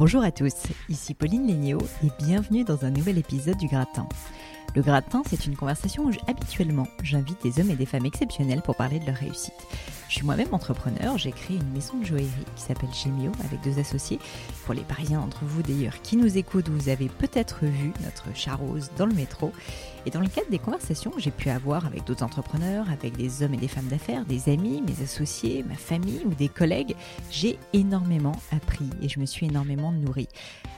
Bonjour à tous, ici Pauline Léniaud et bienvenue dans un nouvel épisode du Gratin. Le gratin, c'est une conversation où habituellement j'invite des hommes et des femmes exceptionnels pour parler de leur réussite. Je suis moi-même entrepreneur, j'ai créé une maison de joaillerie qui s'appelle Gemio avec deux associés. Pour les Parisiens d'entre vous d'ailleurs qui nous écoutent, vous avez peut-être vu notre charose dans le métro. Et dans le cadre des conversations que j'ai pu avoir avec d'autres entrepreneurs, avec des hommes et des femmes d'affaires, des amis, mes associés, ma famille ou des collègues, j'ai énormément appris et je me suis énormément nourrie.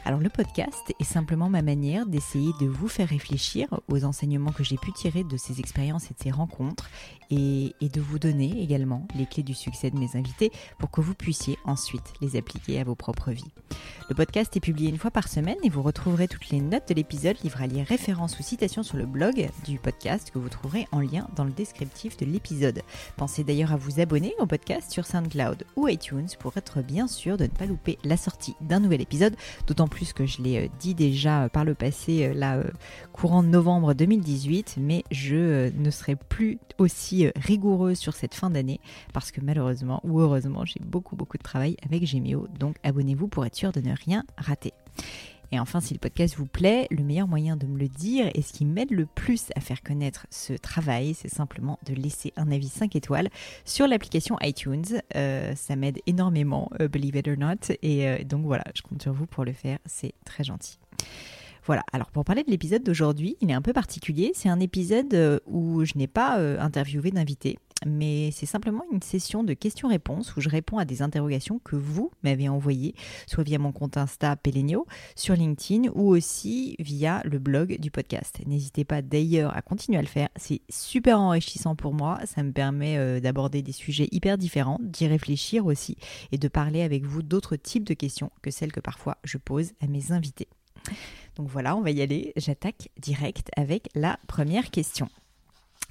Alors le podcast est simplement ma manière d'essayer de vous faire réfléchir aux enseignements que j'ai pu tirer de ces expériences et de ces rencontres et, de vous donner également les clés du succès de mes invités pour que vous puissiez ensuite les appliquer à vos propres vies. Le podcast est publié une fois par semaine et vous retrouverez toutes les notes de l'épisode, livres à lire, références ou citations sur le blog du podcast que vous trouverez en lien dans le descriptif de l'épisode. Pensez d'ailleurs à vous abonner au podcast sur SoundCloud ou iTunes pour être bien sûr de ne pas louper la sortie d'un nouvel épisode, d'autant plus que je l'ai euh, dit déjà euh, par le passé, euh, là, courant novembre 2018, mais je ne serai plus aussi rigoureuse sur cette fin d'année parce que malheureusement ou heureusement, j'ai beaucoup beaucoup de travail avec Gemio, donc abonnez-vous pour être sûr de ne rien rater. Et enfin, si le podcast vous plaît, le meilleur moyen de me le dire et ce qui m'aide le plus à faire connaître ce travail, c'est simplement de laisser un avis 5 étoiles sur l'application iTunes. Euh, ça m'aide énormément, euh, believe it or not. Et euh, donc voilà, je compte sur vous pour le faire. C'est très gentil. Voilà, alors pour parler de l'épisode d'aujourd'hui, il est un peu particulier. C'est un épisode où je n'ai pas interviewé d'invité mais c'est simplement une session de questions-réponses où je réponds à des interrogations que vous m'avez envoyées, soit via mon compte Insta Pelenio, sur LinkedIn ou aussi via le blog du podcast. N'hésitez pas d'ailleurs à continuer à le faire, c'est super enrichissant pour moi, ça me permet euh, d'aborder des sujets hyper différents, d'y réfléchir aussi et de parler avec vous d'autres types de questions que celles que parfois je pose à mes invités. Donc voilà, on va y aller, j'attaque direct avec la première question.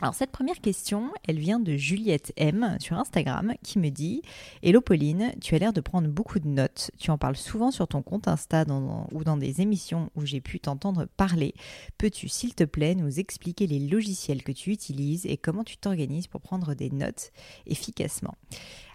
Alors cette première question, elle vient de Juliette M sur Instagram qui me dit Hello Pauline, tu as l'air de prendre beaucoup de notes. Tu en parles souvent sur ton compte Insta ou dans des émissions où j'ai pu t'entendre parler. Peux-tu s'il te plaît nous expliquer les logiciels que tu utilises et comment tu t'organises pour prendre des notes efficacement?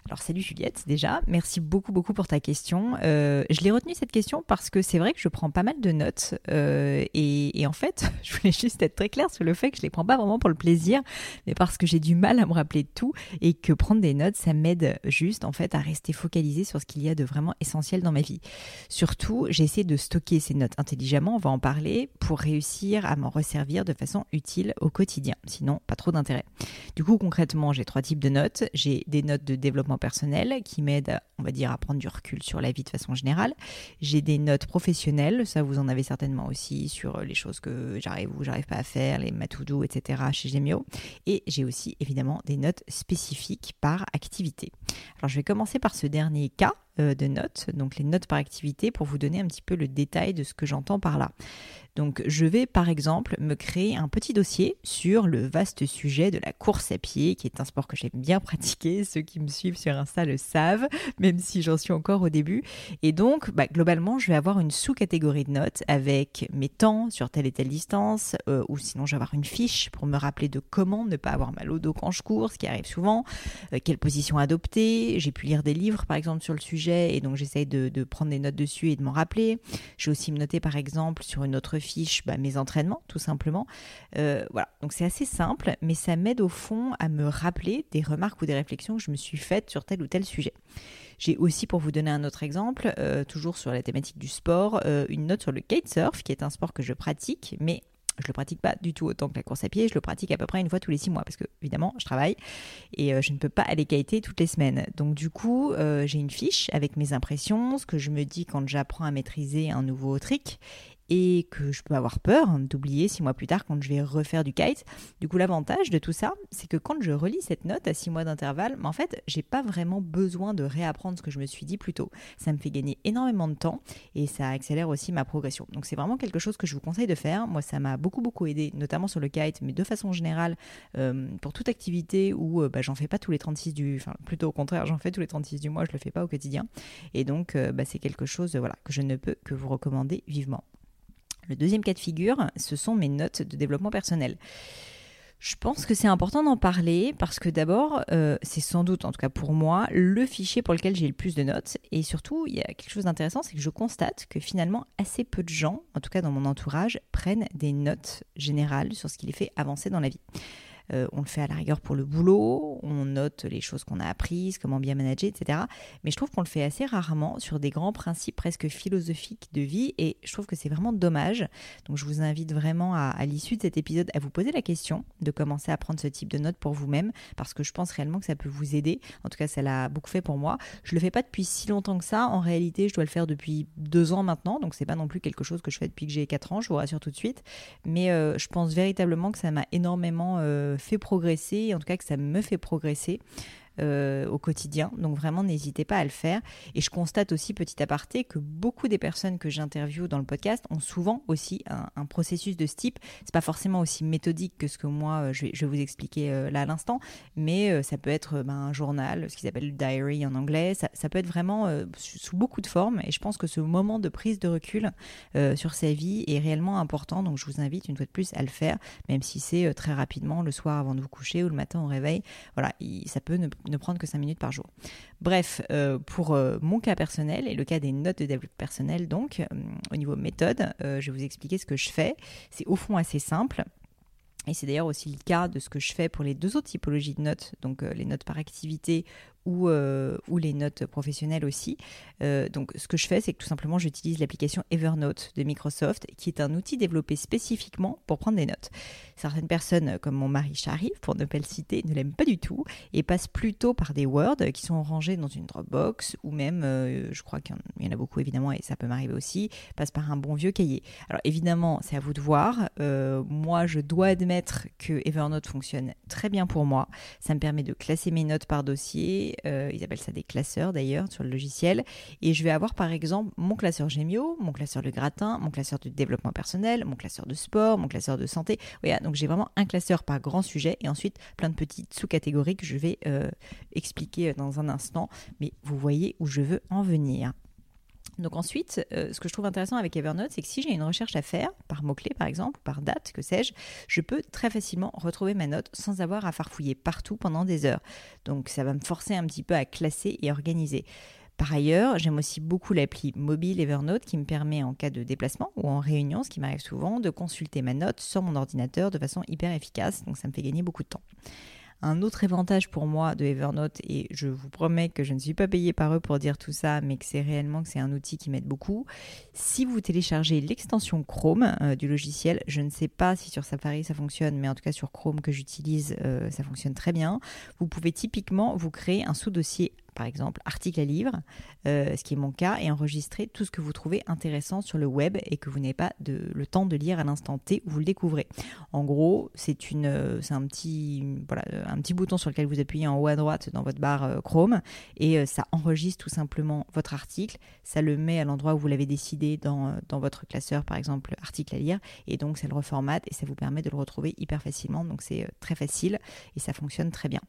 Alors salut Juliette déjà, merci beaucoup beaucoup pour ta question. Euh, je l'ai retenue cette question parce que c'est vrai que je prends pas mal de notes euh, et, en fait je voulais juste être très claire sur le fait que je les prends pas vraiment pour le plaisir, mais parce que j'ai du mal à me rappeler de tout et que prendre des notes ça m'aide juste en fait à rester focalisé sur ce qu'il y a de vraiment essentiel dans ma vie. Surtout j'ai essayé de stocker ces notes intelligemment, on va en parler, pour réussir à m'en resservir de façon utile au quotidien. Sinon pas trop d'intérêt. Du coup concrètement j'ai trois types de notes. J'ai des notes de développement personnel qui m'aide, on va dire, à prendre du recul sur la vie de façon générale. J'ai des notes professionnelles, ça vous en avez certainement aussi sur les choses que j'arrive ou j'arrive pas à faire, les matoudou, etc. chez Gemio. Et j'ai aussi évidemment des notes spécifiques par activité. Alors je vais commencer par ce dernier cas de notes, donc les notes par activité, pour vous donner un petit peu le détail de ce que j'entends par là. Donc je vais par exemple me créer un petit dossier sur le vaste sujet de la course à pied, qui est un sport que j'aime bien pratiquer. Ceux qui me suivent sur Insta le savent, même si j'en suis encore au début. Et donc bah, globalement, je vais avoir une sous-catégorie de notes avec mes temps sur telle et telle distance, euh, ou sinon je vais avoir une fiche pour me rappeler de comment ne pas avoir mal au dos quand je cours, ce qui arrive souvent, euh, quelle position adopter. J'ai pu lire des livres par exemple sur le sujet et donc j'essaye de, prendre des notes dessus et de m'en rappeler. Je vais aussi me noter par exemple sur une autre fiche bah, mes entraînements tout simplement. Euh, voilà, donc c'est assez simple, mais ça m'aide au fond à me rappeler des remarques ou des réflexions que je me suis faites sur tel ou tel sujet. J'ai aussi, pour vous donner un autre exemple, euh, toujours sur la thématique du sport, une note sur le kitesurf, qui est un sport que je pratique, mais je le pratique pas du tout autant que la course à pied. Je le pratique à peu près une fois tous les six mois parce que évidemment je travaille et euh, je ne peux pas aller kiter toutes les semaines. Donc du coup, euh, j'ai une fiche avec mes impressions, ce que je me dis quand j'apprends à maîtriser un nouveau trick et que je peux avoir peur d'oublier six mois plus tard quand je vais refaire du kite. Du coup, l'avantage de tout ça, c'est que quand je relis cette note à six mois d'intervalle, en fait, j'ai pas vraiment besoin de réapprendre ce que je me suis dit plus tôt. Ça me fait gagner énormément de temps et ça accélère aussi ma progression. Donc, c'est vraiment quelque chose que je vous conseille de faire. Moi, ça m'a beaucoup, beaucoup aidé, notamment sur le kite, mais de façon générale, euh, pour toute activité où euh, bah, j'en fais pas tous les 36 du. Enfin, plutôt au contraire, j'en fais tous les 36 du mois, je le fais pas au quotidien. Et donc, euh, bah, c'est quelque chose que je ne peux que vous recommander vivement. Le deuxième cas de figure, ce sont mes notes de développement personnel. Je pense que c'est important d'en parler parce que d'abord, euh, c'est sans doute, en tout cas pour moi, le fichier pour lequel j'ai le plus de notes. Et surtout, il y a quelque chose d'intéressant, c'est que je constate que finalement, assez peu de gens, en tout cas dans mon entourage, prennent des notes générales sur ce qui les fait avancer dans la vie. Euh, on le fait à la rigueur pour le boulot, on note les choses qu'on a apprises, comment bien manager, etc. Mais je trouve qu'on le fait assez rarement sur des grands principes presque philosophiques de vie et je trouve que c'est vraiment dommage. Donc je vous invite vraiment à, l'issue de cet épisode à vous poser la question de commencer à prendre ce type de notes pour vous-même parce que je pense réellement que ça peut vous aider. En tout cas, ça l'a beaucoup fait pour moi. Je le fais pas depuis si longtemps que ça. En réalité, je dois le faire depuis deux ans maintenant, donc c'est pas non plus quelque chose que je fais depuis que j'ai quatre ans. Je vous rassure tout de suite. Mais euh, je pense véritablement que ça m'a énormément euh, fait progresser, en tout cas que ça me fait progresser. Euh, au quotidien. Donc vraiment, n'hésitez pas à le faire. Et je constate aussi, petit aparté, que beaucoup des personnes que j'interviewe dans le podcast ont souvent aussi un, processus de ce type. C'est pas forcément aussi méthodique que ce que moi, euh, je vais, vous expliquer euh, là à l'instant, mais ça peut être ben, un journal, ce qu'ils appellent le diary en anglais. Ça, peut être vraiment sous beaucoup de formes. Et je pense que ce moment de prise de recul sur sa vie est réellement important. Donc je vous invite une fois de plus à le faire, même si c'est très rapidement le soir avant de vous coucher ou le matin au réveil. Voilà, ça peut ne, ne prendre que 5 minutes par jour. Bref, euh, pour euh, mon cas personnel et le cas des notes de développement personnel, donc, euh, au niveau méthode, je vais vous expliquer ce que je fais. C'est au fond assez simple. Et c'est d'ailleurs aussi le cas de ce que je fais pour les deux autres typologies de notes, donc les notes par activité ou, euh, ou les notes professionnelles aussi. Euh, donc ce que je fais, c'est que tout simplement j'utilise l'application Evernote de Microsoft, qui est un outil développé spécifiquement pour prendre des notes. Certaines personnes, comme mon mari Charif, pour ne pas le citer, ne l'aiment pas du tout et passent plutôt par des Word qui sont rangés dans une Dropbox ou même, euh, je crois qu'il y en a beaucoup évidemment et ça peut m'arriver aussi, passent par un bon vieux cahier. Alors évidemment, c'est à vous de voir. moi, je dois admettre que Evernote fonctionne très bien pour moi. Ça me permet de classer mes notes par dossier, euh, ils appellent ça des classeurs d'ailleurs sur le logiciel. Et je vais avoir par exemple mon classeur Gémio, mon classeur de gratin, mon classeur de développement personnel, mon classeur de sport, mon classeur de santé. Voilà, donc j'ai vraiment un classeur par grand sujet et ensuite plein de petites sous-catégories que je vais euh, expliquer dans un instant. Mais vous voyez où je veux en venir. Donc ensuite, euh, ce que je trouve intéressant avec Evernote, c'est que si j'ai une recherche à faire, par mot-clé par exemple, par date, que sais-je, je peux très facilement retrouver ma note sans avoir à farfouiller partout pendant des heures. Donc ça va me forcer un petit peu à classer et organiser. Par ailleurs, j'aime aussi beaucoup l'appli mobile Evernote qui me permet en cas de déplacement ou en réunion, ce qui m'arrive souvent, de consulter ma note sur mon ordinateur de façon hyper efficace. Donc ça me fait gagner beaucoup de temps. Un autre avantage pour moi de Evernote, et je vous promets que je ne suis pas payée par eux pour dire tout ça, mais que c'est réellement que c'est un outil qui m'aide beaucoup. Si vous téléchargez l'extension Chrome euh, du logiciel, je ne sais pas si sur Safari ça fonctionne, mais en tout cas sur Chrome que j'utilise, euh, ça fonctionne très bien. Vous pouvez typiquement vous créer un sous-dossier par exemple article à livre, euh, ce qui est mon cas, et enregistrer tout ce que vous trouvez intéressant sur le web et que vous n'avez pas le temps de lire à l'instant T où vous le découvrez. En gros, c'est euh, c'est un petit, bouton sur lequel vous appuyez en haut à droite dans votre barre euh, Chrome et ça enregistre tout simplement votre article, ça le met à l'endroit où vous l'avez décidé dans votre classeur, par exemple article à lire, et donc ça le reformate et ça vous permet de le retrouver hyper facilement. Donc c'est très facile et ça fonctionne très bien.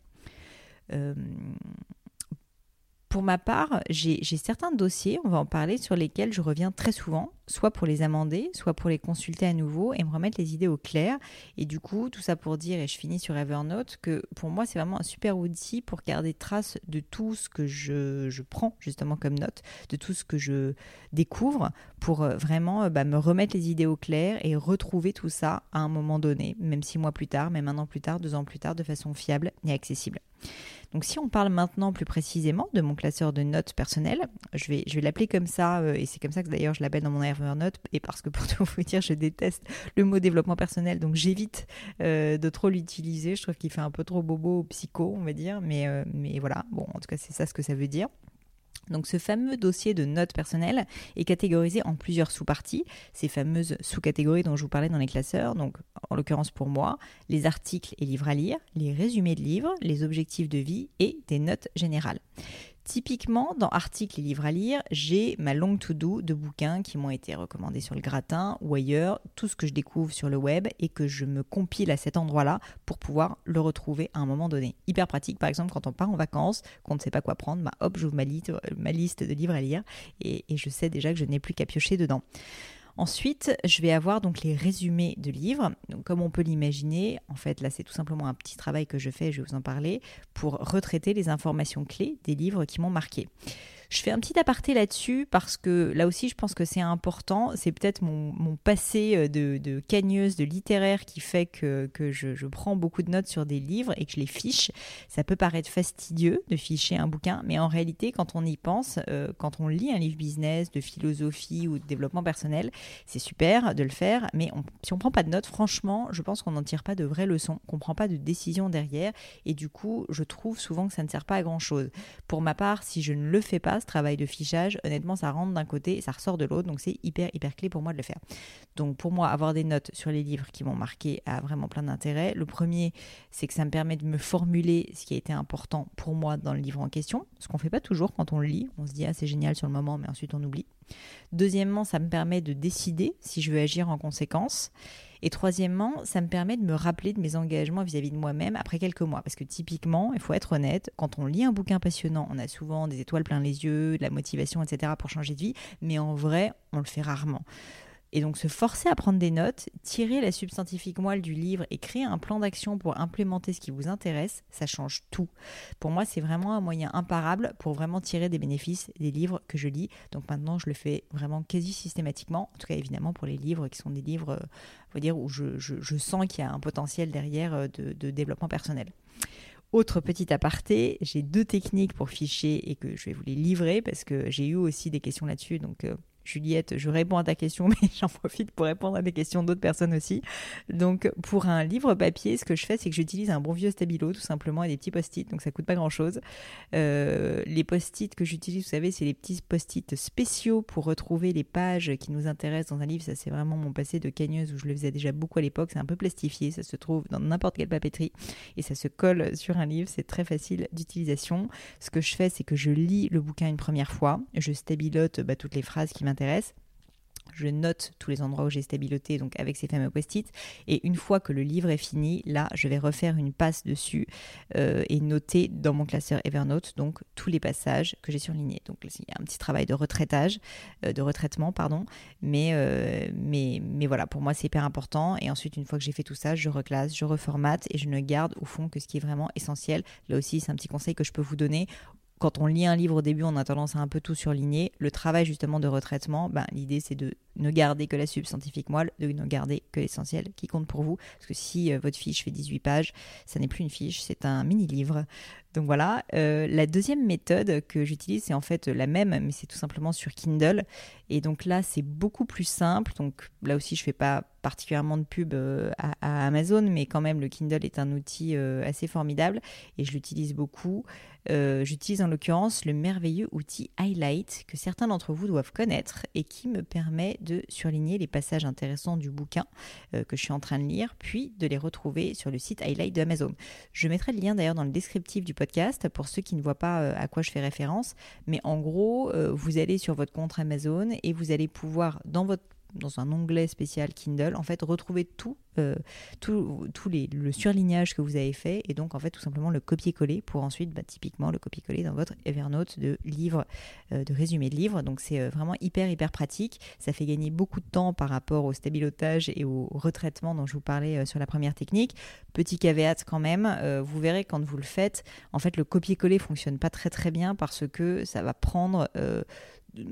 Pour ma part, j'ai certains dossiers, on va en parler, sur lesquels je reviens très souvent, soit pour les amender, soit pour les consulter à nouveau et me remettre les idées au clair. Et du coup, tout ça pour dire, et je finis sur Evernote, que pour moi, c'est vraiment un super outil pour garder trace de tout ce que je, prends justement comme note, de tout ce que je découvre, pour euh, vraiment euh, bah, me remettre les idées au clair et retrouver tout ça à un moment donné, même six mois plus tard, même un an plus tard, deux ans plus tard, de façon fiable et accessible. Donc si on parle maintenant plus précisément de mon classeur de notes personnelles, je vais, l'appeler comme ça, euh, et c'est comme ça que d'ailleurs je l'appelle dans mon Evernote, et parce que pour tout vous dire, je déteste le mot développement personnel, donc j'évite euh, de trop l'utiliser, je trouve qu'il fait un peu trop bobo psycho, on va dire, mais, euh, mais voilà, bon, en tout cas c'est ça ce que ça veut dire. Donc ce fameux dossier de notes personnelles est catégorisé en plusieurs sous-parties, ces fameuses sous-catégories dont je vous parlais dans les classeurs, donc en l'occurrence pour moi, les articles et livres à lire, les résumés de livres, les objectifs de vie et des notes générales. Typiquement, dans articles et livres à lire, j'ai ma longue to-do de bouquins qui m'ont été recommandés sur le gratin ou ailleurs, tout ce que je découvre sur le web et que je me compile à cet endroit-là pour pouvoir le retrouver à un moment donné. Hyper pratique, par exemple, quand on part en vacances, qu'on ne sait pas quoi prendre, bah hop, j'ouvre ma, ma liste de livres à lire et je sais déjà que je n'ai plus qu'à piocher dedans. Ensuite, je vais avoir donc les résumés de livres. Comme on peut l'imaginer, en fait, là, c'est tout simplement un petit travail que je fais, je vais vous en parler, pour retraiter les informations clés des livres qui m'ont marqué. Je fais un petit aparté là-dessus parce que là aussi, je pense que c'est important. C'est peut-être mon, passé euh, de, de, cagneuse, de littéraire qui fait que, que je, prends beaucoup de notes sur des livres et que je les fiche. Ça peut paraître fastidieux de ficher un bouquin, mais en réalité, quand on y pense, euh, quand on lit un livre business, de philosophie ou de développement personnel, c'est super de le faire. Mais si on prend pas de notes, franchement, je pense qu'on n'en tire pas de vraies leçons, qu'on prend pas de décision derrière. Et du coup, je trouve souvent que ça ne sert pas à grand-chose. Pour ma part, si je ne le fais pas, ce travail de fichage, honnêtement, ça rentre d'un côté et ça ressort de l'autre. Donc c'est hyper, hyper clé pour moi de le faire. Donc pour moi, avoir des notes sur les livres qui m'ont marqué a vraiment plein d'intérêt. Le premier, c'est que ça me permet de me formuler ce qui a été important pour moi dans le livre en question. Ce qu'on fait pas toujours quand on le lit. On se dit, ah, c'est génial sur le moment, mais ensuite on oublie. Deuxièmement, ça me permet de décider si je veux agir en conséquence. Et troisièmement, ça me permet de me rappeler de mes engagements vis-à-vis de moi-même après quelques mois. Parce que typiquement, il faut être honnête, quand on lit un bouquin passionnant, on a souvent des étoiles plein les yeux, de la motivation, etc. pour changer de vie, mais en vrai, on le fait rarement. Et donc se forcer à prendre des notes, tirer la substantifique moelle du livre et créer un plan d'action pour implémenter ce qui vous intéresse, ça change tout. Pour moi, c'est vraiment un moyen imparable pour vraiment tirer des bénéfices des livres que je lis. Donc maintenant, je le fais vraiment quasi systématiquement. En tout cas, évidemment, pour les livres qui sont des livres, euh, dire, où je, sens qu'il y a un potentiel derrière euh, de, développement personnel. Autre petit aparté, j'ai deux techniques pour ficher et que je vais vous les livrer parce que j'ai eu aussi des questions là-dessus. Donc, euh, Juliette, je réponds à ta question, mais j'en profite pour répondre à des questions d'autres personnes aussi. Donc, pour un livre papier, ce que je fais, c'est que j'utilise un bon vieux stabilo, tout simplement, et des petits post-it, donc ça coûte pas grand-chose. Euh, les post-it que j'utilise, vous savez, c'est les petits post-it spéciaux pour retrouver les pages qui nous intéressent dans un livre. Ça, c'est vraiment mon passé de cagneuse où je le faisais déjà beaucoup à l'époque. C'est un peu plastifié, ça se trouve dans n'importe quelle papeterie et ça se colle sur un livre. C'est très facile d'utilisation. Ce que je fais, c'est que je lis le bouquin une première fois, je stabilote bah, toutes les phrases qui m'intéressent je note tous les endroits où j'ai stabiloté, donc avec ces fameux post-it. Et une fois que le livre est fini, là, je vais refaire une passe dessus euh, et noter dans mon classeur Evernote donc tous les passages que j'ai surlignés. Donc il y a un petit travail de retraitage, euh, de retraitement, pardon. Mais, euh, mais, mais voilà, pour moi, c'est hyper important. Et ensuite, une fois que j'ai fait tout ça, je reclasse, je reformate et je ne garde au fond que ce qui est vraiment essentiel. Là aussi, c'est un petit conseil que je peux vous donner quand on lit un livre au début, on a tendance à un peu tout surligner. Le travail justement de retraitement, ben, l'idée c'est de ne garder que la substantifique moelle, de ne garder que l'essentiel qui compte pour vous. Parce que si euh, votre fiche fait 18 pages, ça n'est plus une fiche, c'est un mini-livre. Donc voilà, euh, la deuxième méthode que j'utilise, c'est en fait la même, mais c'est tout simplement sur Kindle. Et donc là, c'est beaucoup plus simple. Donc là aussi, je fais pas particulièrement de pub euh, à, Amazon, mais quand même, le Kindle est un outil assez formidable et je l'utilise beaucoup. J'utilise en l'occurrence le merveilleux outil Highlight que certains d'entre vous doivent connaître et qui me permet de surligner les passages intéressants du bouquin euh, que je suis en train de lire, puis de les retrouver sur le site Highlight de Amazon. Je mettrai le lien d'ailleurs dans le descriptif du podcast pour ceux qui ne voient pas euh, à quoi je fais référence. Mais en gros, euh, vous allez sur votre compte Amazon et vous allez pouvoir, dans votre dans un onglet spécial Kindle, en fait, retrouver tout, euh, le surlignage que vous avez fait et donc en fait tout simplement le copier-coller pour ensuite bah, typiquement le copier-coller dans votre Evernote de livres, euh, de résumé de livres. Donc c'est euh, vraiment hyper hyper pratique. Ça fait gagner beaucoup de temps par rapport au stabilotage et au retraitement dont je vous parlais sur la première technique. Petit caveat quand même, vous verrez quand vous le faites, en fait le copier-coller fonctionne pas très très bien parce que ça va prendre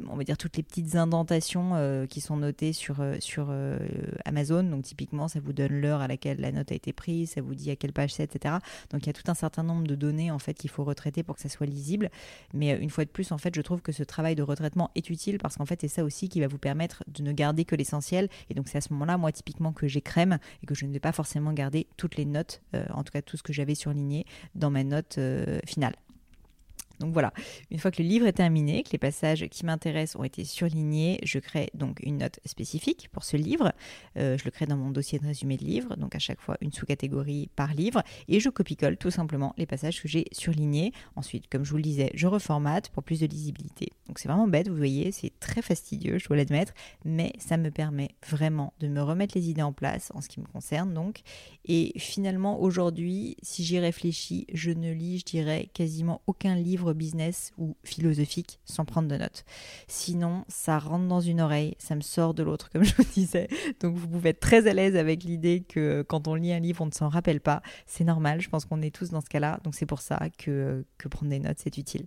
on va dire toutes les petites indentations euh, qui sont notées sur, euh, euh, Amazon. Donc typiquement, ça vous donne l'heure à laquelle la note a été prise, ça vous dit à quelle page c'est, etc. Donc il y a tout un certain nombre de données en fait qu'il faut retraiter pour que ça soit lisible. Mais une fois de plus, en fait, je trouve que ce travail de retraitement est utile parce qu'en fait, c'est ça aussi qui va vous permettre de ne garder que l'essentiel. Et donc c'est à ce moment-là, moi typiquement, que j'écrème et que je ne vais pas forcément garder toutes les notes, en tout cas tout ce que j'avais surligné dans ma note finale. Donc voilà, une fois que le livre est terminé, que les passages qui m'intéressent ont été surlignés, je crée donc une note spécifique pour ce livre. Euh, je le crée dans mon dossier de résumé de livre, donc à chaque fois une sous-catégorie par livre, et je copie-colle tout simplement les passages que j'ai surlignés. Ensuite, comme je vous le disais, je reformate pour plus de lisibilité. Donc c'est vraiment bête, vous voyez, c'est très fastidieux, je dois l'admettre, mais ça me permet vraiment de me remettre les idées en place en ce qui me concerne donc. Et finalement, aujourd'hui, si j'y réfléchis, je ne lis, je dirais, quasiment aucun livre business ou philosophique sans prendre de notes. Sinon, ça rentre dans une oreille, ça me sort de l'autre, comme je vous disais. Donc vous pouvez être très à l'aise avec l'idée que quand on lit un livre, on ne s'en rappelle pas. C'est normal, je pense qu'on est tous dans ce cas-là. Donc c'est pour ça que, que prendre des notes, c'est utile.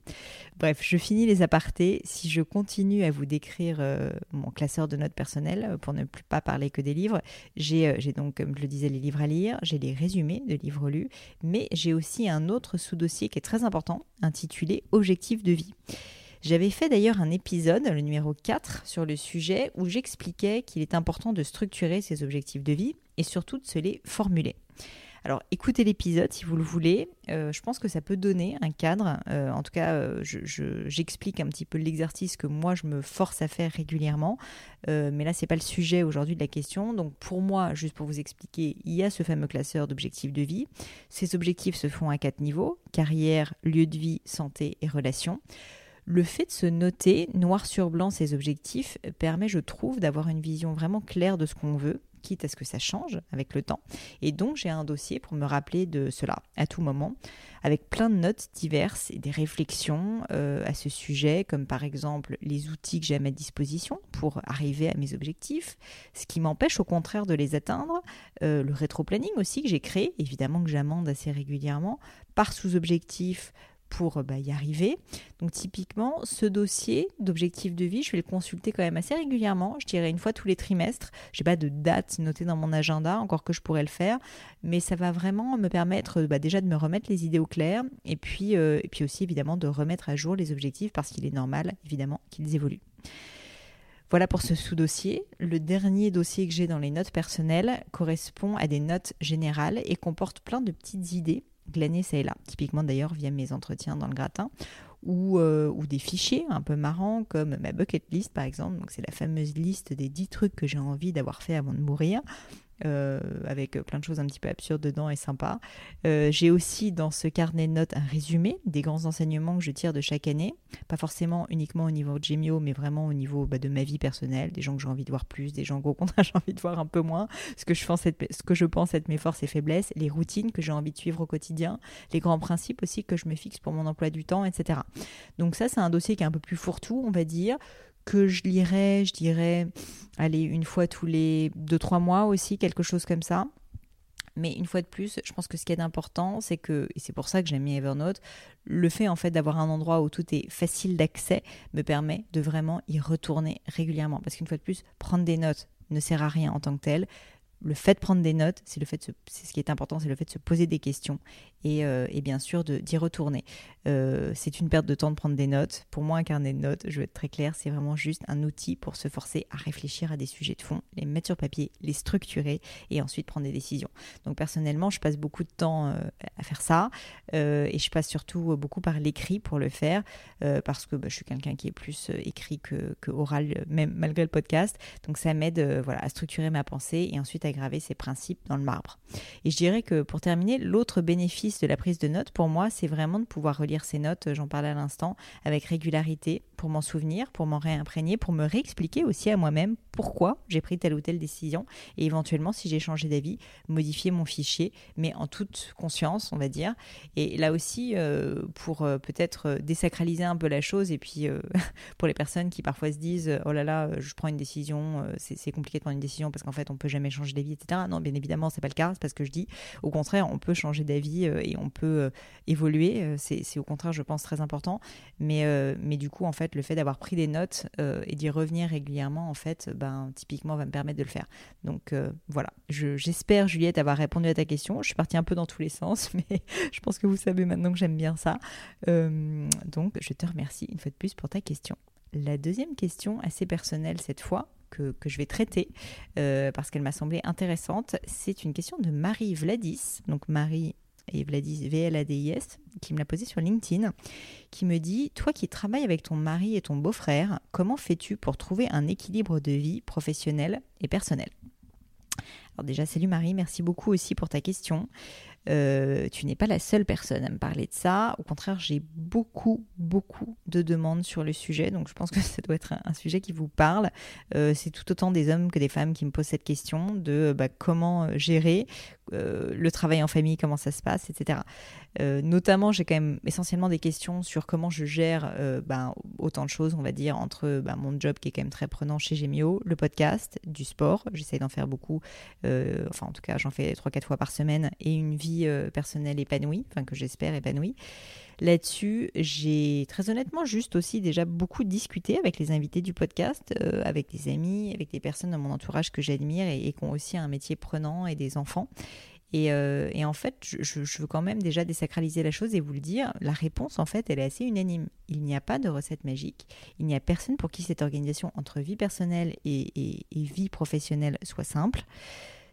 Bref, je finis les apartés. Si je continue à vous décrire euh, mon classeur de notes personnelles, pour ne plus pas parler que des livres, euh, j'ai donc, comme je le disais, les livres à lire, j'ai les résumés de livres lus, mais j'ai aussi un autre sous-dossier qui est très important, intitulé objectifs de vie. J'avais fait d'ailleurs un épisode, le numéro 4, sur le sujet où j'expliquais qu'il est important de structurer ses objectifs de vie et surtout de se les formuler. Alors écoutez l'épisode si vous le voulez. Euh, je pense que ça peut donner un cadre. Euh, en tout cas, euh, j'explique un petit peu l'exercice que moi je me force à faire régulièrement. mais là, c'est pas le sujet aujourd'hui de la question. Donc pour moi, juste pour vous expliquer, il y a ce fameux classeur d'objectifs de vie. Ces objectifs se font à quatre niveaux carrière, lieu de vie, santé et relations. Le fait de se noter noir sur blanc ces objectifs permet, je trouve, d'avoir une vision vraiment claire de ce qu'on veut quitte à ce que ça change avec le temps. Et donc j'ai un dossier pour me rappeler de cela à tout moment, avec plein de notes diverses et des réflexions euh, à ce sujet, comme par exemple les outils que j'ai à ma disposition pour arriver à mes objectifs, ce qui m'empêche au contraire de les atteindre, euh, le rétro-planning aussi que j'ai créé, évidemment que j'amende assez régulièrement, par sous-objectif, pour bah, y arriver. Donc typiquement, ce dossier d'objectif de vie, je vais le consulter quand même assez régulièrement, je dirais une fois tous les trimestres. Je n'ai pas de date notée dans mon agenda, encore que je pourrais le faire, mais ça va vraiment me permettre bah, déjà de me remettre les idées au clair euh, et puis aussi évidemment de remettre à jour les objectifs parce qu'il est normal évidemment qu'ils évoluent. Voilà pour ce sous-dossier. Le dernier dossier que j'ai dans les notes personnelles correspond à des notes générales et comporte plein de petites idées glaner ça et là, typiquement d'ailleurs via mes entretiens dans le gratin, ou, euh, ou, des fichiers un peu marrants comme ma bucket list par exemple, c'est la fameuse liste des 10 trucs que j'ai envie d'avoir fait avant de mourir, euh, avec plein de choses un petit peu absurdes dedans et sympas. Euh, j'ai aussi dans ce carnet de notes un résumé des grands enseignements que je tire de chaque année, pas forcément uniquement au niveau de Gemio, mais vraiment au niveau bah, de ma vie personnelle, des gens que j'ai envie de voir plus, des gens qu'au contraire j'ai envie de voir un peu moins, ce que, je pense être, ce que je pense être mes forces et faiblesses, les routines que j'ai envie de suivre au quotidien, les grands principes aussi que je me fixe pour mon emploi du temps, etc. Donc ça c'est un dossier qui est un peu plus fourre-tout, on va dire que je lirais, je dirais, allez, une fois tous les 2-3 mois aussi, quelque chose comme ça. Mais une fois de plus, je pense que ce qui est important, c'est que, et c'est pour ça que j'aime mis Evernote, le fait en fait d'avoir un endroit où tout est facile d'accès me permet de vraiment y retourner régulièrement. Parce qu'une fois de plus, prendre des notes ne sert à rien en tant que tel le fait de prendre des notes, c'est le fait c'est ce qui est important, c'est le fait de se poser des questions et, euh, bien sûr d'y retourner. Euh, c'est une perte de temps de prendre des notes. Pour moi, un carnet de notes, je veux être très clair, c'est vraiment juste un outil pour se forcer à réfléchir à des sujets de fond, les mettre sur papier, les structurer et ensuite prendre des décisions. Donc personnellement, je passe beaucoup de temps euh, à faire ça et je passe surtout beaucoup par l'écrit pour le faire parce que bah, je suis quelqu'un qui est plus écrit que, que, oral, même malgré le podcast. Donc ça m'aide voilà, à structurer ma pensée et ensuite à graver ces principes dans le marbre. Et je dirais que pour terminer, l'autre bénéfice de la prise de notes pour moi, c'est vraiment de pouvoir relire ces notes, j'en parlais à l'instant, avec régularité pour m'en souvenir, pour m'en réimprégner, pour me réexpliquer aussi à moi-même pourquoi j'ai pris telle ou telle décision et éventuellement, si j'ai changé d'avis, modifier mon fichier, mais en toute conscience, on va dire. Et là aussi, euh, pour euh, peut-être euh, désacraliser un peu la chose, et puis pour les personnes qui parfois se disent Oh là là, je prends une décision, c'est compliqué de prendre une décision parce qu'en fait, on peut jamais changer d'avis, etc. Non, bien évidemment, c'est pas le cas, c'est parce que je dis, au contraire, on peut changer d'avis et on peut évoluer. C'est au contraire, je pense, très important. Mais, mais du coup, en fait, le fait d'avoir pris des notes et d'y revenir régulièrement, en fait, ben, typiquement, va me permettre de le faire. Donc voilà, j'espère, Juliette, avoir répondu à ta question. Je suis partie un peu dans tous les sens, mais je pense que vous savez maintenant que j'aime bien ça. Euh, donc, je te remercie une fois de plus pour ta question. La deuxième question, assez personnelle cette fois, que, je vais traiter euh, parce qu'elle m'a semblé intéressante, c'est une question de Marie Vladis. Donc, Marie et Vladis, qui me l'a posée sur LinkedIn, qui me dit Toi qui travailles avec ton mari et ton beau-frère, comment fais-tu pour trouver un équilibre de vie professionnelle et personnelle alors déjà, salut Marie, merci beaucoup aussi pour ta question. Euh, tu n'es pas la seule personne à me parler de ça. Au contraire, j'ai beaucoup, beaucoup de demandes sur le sujet. Donc, je pense que ça doit être un, sujet qui vous parle. Euh, c'est tout autant des hommes que des femmes qui me posent cette question de bah, comment euh, gérer le travail en famille, comment ça se passe, etc. notamment, j'ai quand même essentiellement des questions sur comment je gère bah, autant de choses, on va dire, entre bah, mon job qui est quand même très prenant chez Gemio, le podcast, du sport. J'essaye d'en faire beaucoup. enfin, en tout cas, j'en fais 3-4 fois par semaine et une vie euh, personnelle épanouie, enfin que j'espère épanouie. Là-dessus, j'ai très honnêtement juste aussi déjà beaucoup discuté avec les invités du podcast, euh, avec des amis, avec des personnes dans mon entourage que j'admire et, qui ont aussi un métier prenant et des enfants. Et, euh, en fait, je, veux quand même déjà désacraliser la chose et vous le dire, la réponse en fait, elle est assez unanime. Il n'y a pas de recette magique. Il n'y a personne pour qui cette organisation entre vie personnelle et vie professionnelle soit simple.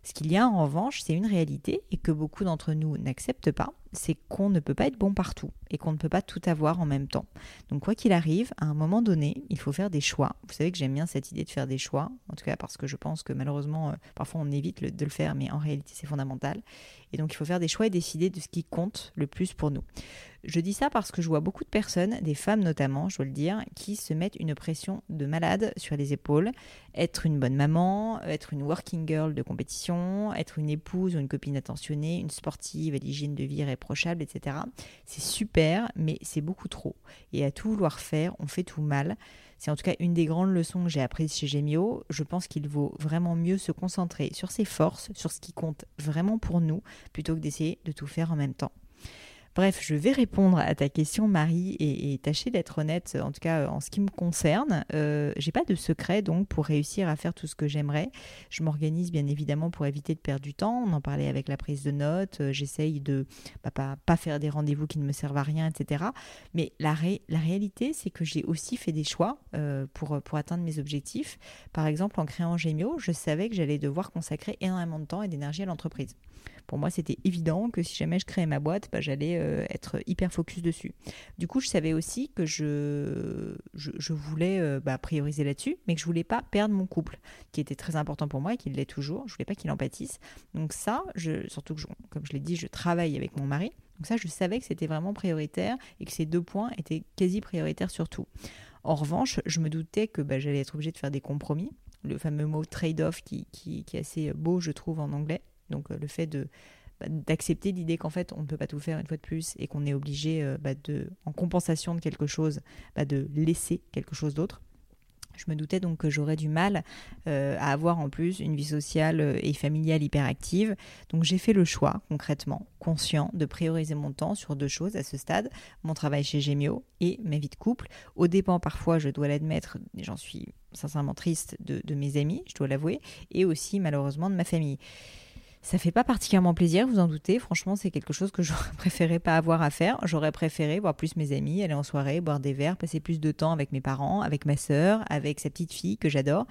Ce qu'il y a en revanche, c'est une réalité et que beaucoup d'entre nous n'acceptent pas, c'est qu'on ne peut pas être bon partout et qu'on ne peut pas tout avoir en même temps. Donc quoi qu'il arrive, à un moment donné, il faut faire des choix. Vous savez que j'aime bien cette idée de faire des choix, en tout cas parce que je pense que malheureusement, euh, parfois on évite de le faire, mais en réalité c'est fondamental. Et donc il faut faire des choix et décider de ce qui compte le plus pour nous. Je dis ça parce que je vois beaucoup de personnes, des femmes notamment, je dois le dire, qui se mettent une pression de malade sur les épaules. Être une bonne maman, être une working girl de compétition, être une épouse ou une copine attentionnée, une sportive à l'hygiène de vie irréprochable, etc. C'est super, mais c'est beaucoup trop. Et à tout vouloir faire, on fait tout mal. C'est en tout cas une des grandes leçons que j'ai apprises chez Gemio. Je pense qu'il vaut vraiment mieux se concentrer sur ses forces, sur ce qui compte vraiment pour nous, plutôt que d'essayer de tout faire en même temps. Bref, je vais répondre à ta question, Marie, et, tâcher d'être honnête, en tout cas en ce qui me concerne. Euh, j'ai pas de secret donc pour réussir à faire tout ce que j'aimerais. Je m'organise bien évidemment pour éviter de perdre du temps. On en parlait avec la prise de notes. Euh, j'essaye de bah, pas, faire des rendez-vous qui ne me servent à rien, etc. Mais la, réalité, c'est que j'ai aussi fait des choix euh, pour, pour atteindre mes objectifs. Par exemple, en créant Gemio, je savais que j'allais devoir consacrer énormément de temps et d'énergie à l'entreprise. Pour moi, c'était évident que si jamais je créais ma boîte, bah, j'allais euh, être hyper focus dessus. Du coup, je savais aussi que je, voulais euh, bah, prioriser là-dessus, mais que je voulais pas perdre mon couple, qui était très important pour moi et qui l'est toujours. Je voulais pas qu'il en pâtisse. Donc ça, surtout que, comme je l'ai dit, je travaille avec mon mari. Donc ça, je savais que c'était vraiment prioritaire et que ces deux points étaient quasi prioritaires surtout. En revanche, je me doutais que bah, j'allais être obligée de faire des compromis. Le fameux mot trade-off qui, est assez beau, je trouve, en anglais. Donc euh, le fait de bah, d'accepter l'idée qu'en fait on ne peut pas tout faire une fois de plus et qu'on est obligé euh, bah, de en compensation de quelque chose bah, de laisser quelque chose d'autre je me doutais donc que j'aurais du mal euh, à avoir en plus une vie sociale et familiale hyper active. Donc j'ai fait le choix, concrètement, conscient, de prioriser mon temps sur deux choses à ce stade, mon travail chez Gemio et ma vie de couple. Au dépend parfois, je dois l'admettre, j'en suis sincèrement triste, de mes amis, je dois l'avouer, et aussi malheureusement de ma famille. Ça fait pas particulièrement plaisir, vous en doutez. Franchement, c'est quelque chose que j'aurais préféré pas avoir à faire. J'aurais préféré voir plus mes amis, aller en soirée, boire des verres, passer plus de temps avec mes parents, avec ma sœur, avec sa petite fille que j'adore.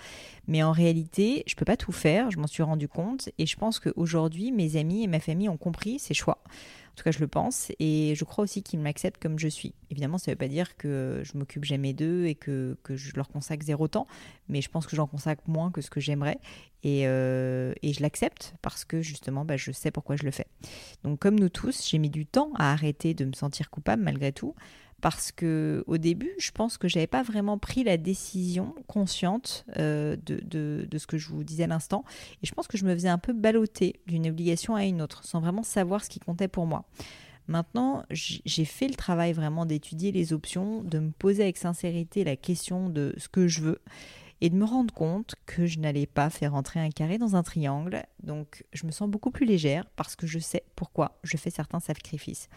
Mais en réalité, je peux pas tout faire. Je m'en suis rendu compte et je pense qu'aujourd'hui, mes amis et ma famille ont compris ces choix. En tout cas, je le pense. Et je crois aussi qu'ils m'acceptent comme je suis. Évidemment, ça ne veut pas dire que je m'occupe jamais d'eux et que, je leur consacre zéro temps. Mais je pense que j'en consacre moins que ce que j'aimerais. Et, euh, je l'accepte parce que justement, bah, je sais pourquoi je le fais. Donc, comme nous tous, j'ai mis du temps à arrêter de me sentir coupable malgré tout parce que au début, je pense que j'avais pas vraiment pris la décision consciente euh, de, de, ce que je vous disais à l'instant. Et je pense que je me faisais un peu balloter d'une obligation à une autre, sans vraiment savoir ce qui comptait pour moi. Maintenant, j'ai fait le travail vraiment d'étudier les options, de me poser avec sincérité la question de ce que je veux et de me rendre compte que je n'allais pas faire entrer un carré dans un triangle. Donc je me sens beaucoup plus légère parce que je sais pourquoi je fais certains sacrifices.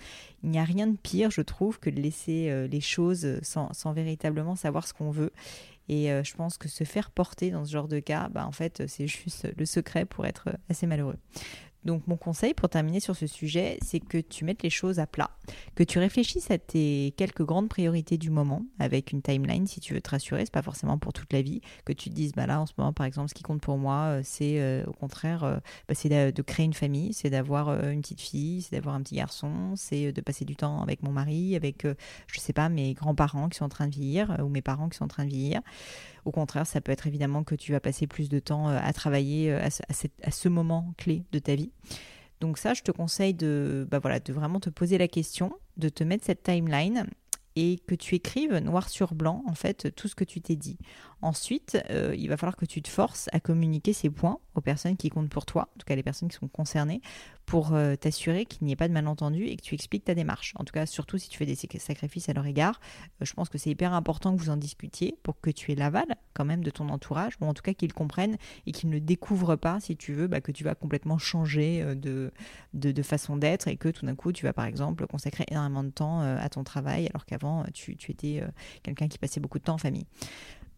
Il n'y a rien de pire, je trouve, que de laisser euh, les choses sans, véritablement savoir ce qu'on veut. Et euh, je pense que se faire porter dans ce genre de cas, bah, en fait, c'est juste le secret pour être assez malheureux. Donc mon conseil pour terminer sur ce sujet, c'est que tu mettes les choses à plat, que tu réfléchisses à tes quelques grandes priorités du moment avec une timeline si tu veux te rassurer, c'est pas forcément pour toute la vie, que tu te dises bah là en ce moment par exemple ce qui compte pour moi euh, c'est euh, au contraire euh, bah, c'est de, créer une famille, c'est d'avoir une petite fille, c'est d'avoir un petit garçon, c'est de passer du temps avec mon mari, avec je sais pas mes grands-parents qui sont en train de vieillir ou mes parents qui sont en train de vieillir. Au contraire, ça peut être évidemment que tu vas passer plus de temps à travailler à ce moment clé de ta vie. Donc ça, je te conseille de, bah de vraiment te poser la question, de te mettre cette timeline et que tu écrives noir sur blanc en fait tout ce que tu t'es dit. Ensuite, euh, il va falloir que tu te forces à communiquer ces points aux personnes qui comptent pour toi, en tout cas les personnes qui sont concernées, pour euh, t'assurer qu'il n'y ait pas de malentendu et que tu expliques ta démarche. En tout cas, surtout si tu fais des sacrifices à leur égard, euh, je pense que c'est hyper important que vous en discutiez pour que tu aies l'aval quand même de ton entourage, ou en tout cas qu'ils comprennent et qu'ils ne découvrent pas, si tu veux, bah, que tu vas complètement changer de, façon d'être et que tout d'un coup, tu vas par exemple consacrer énormément de temps à ton travail alors qu'avant, tu étais quelqu'un qui passait beaucoup de temps en famille.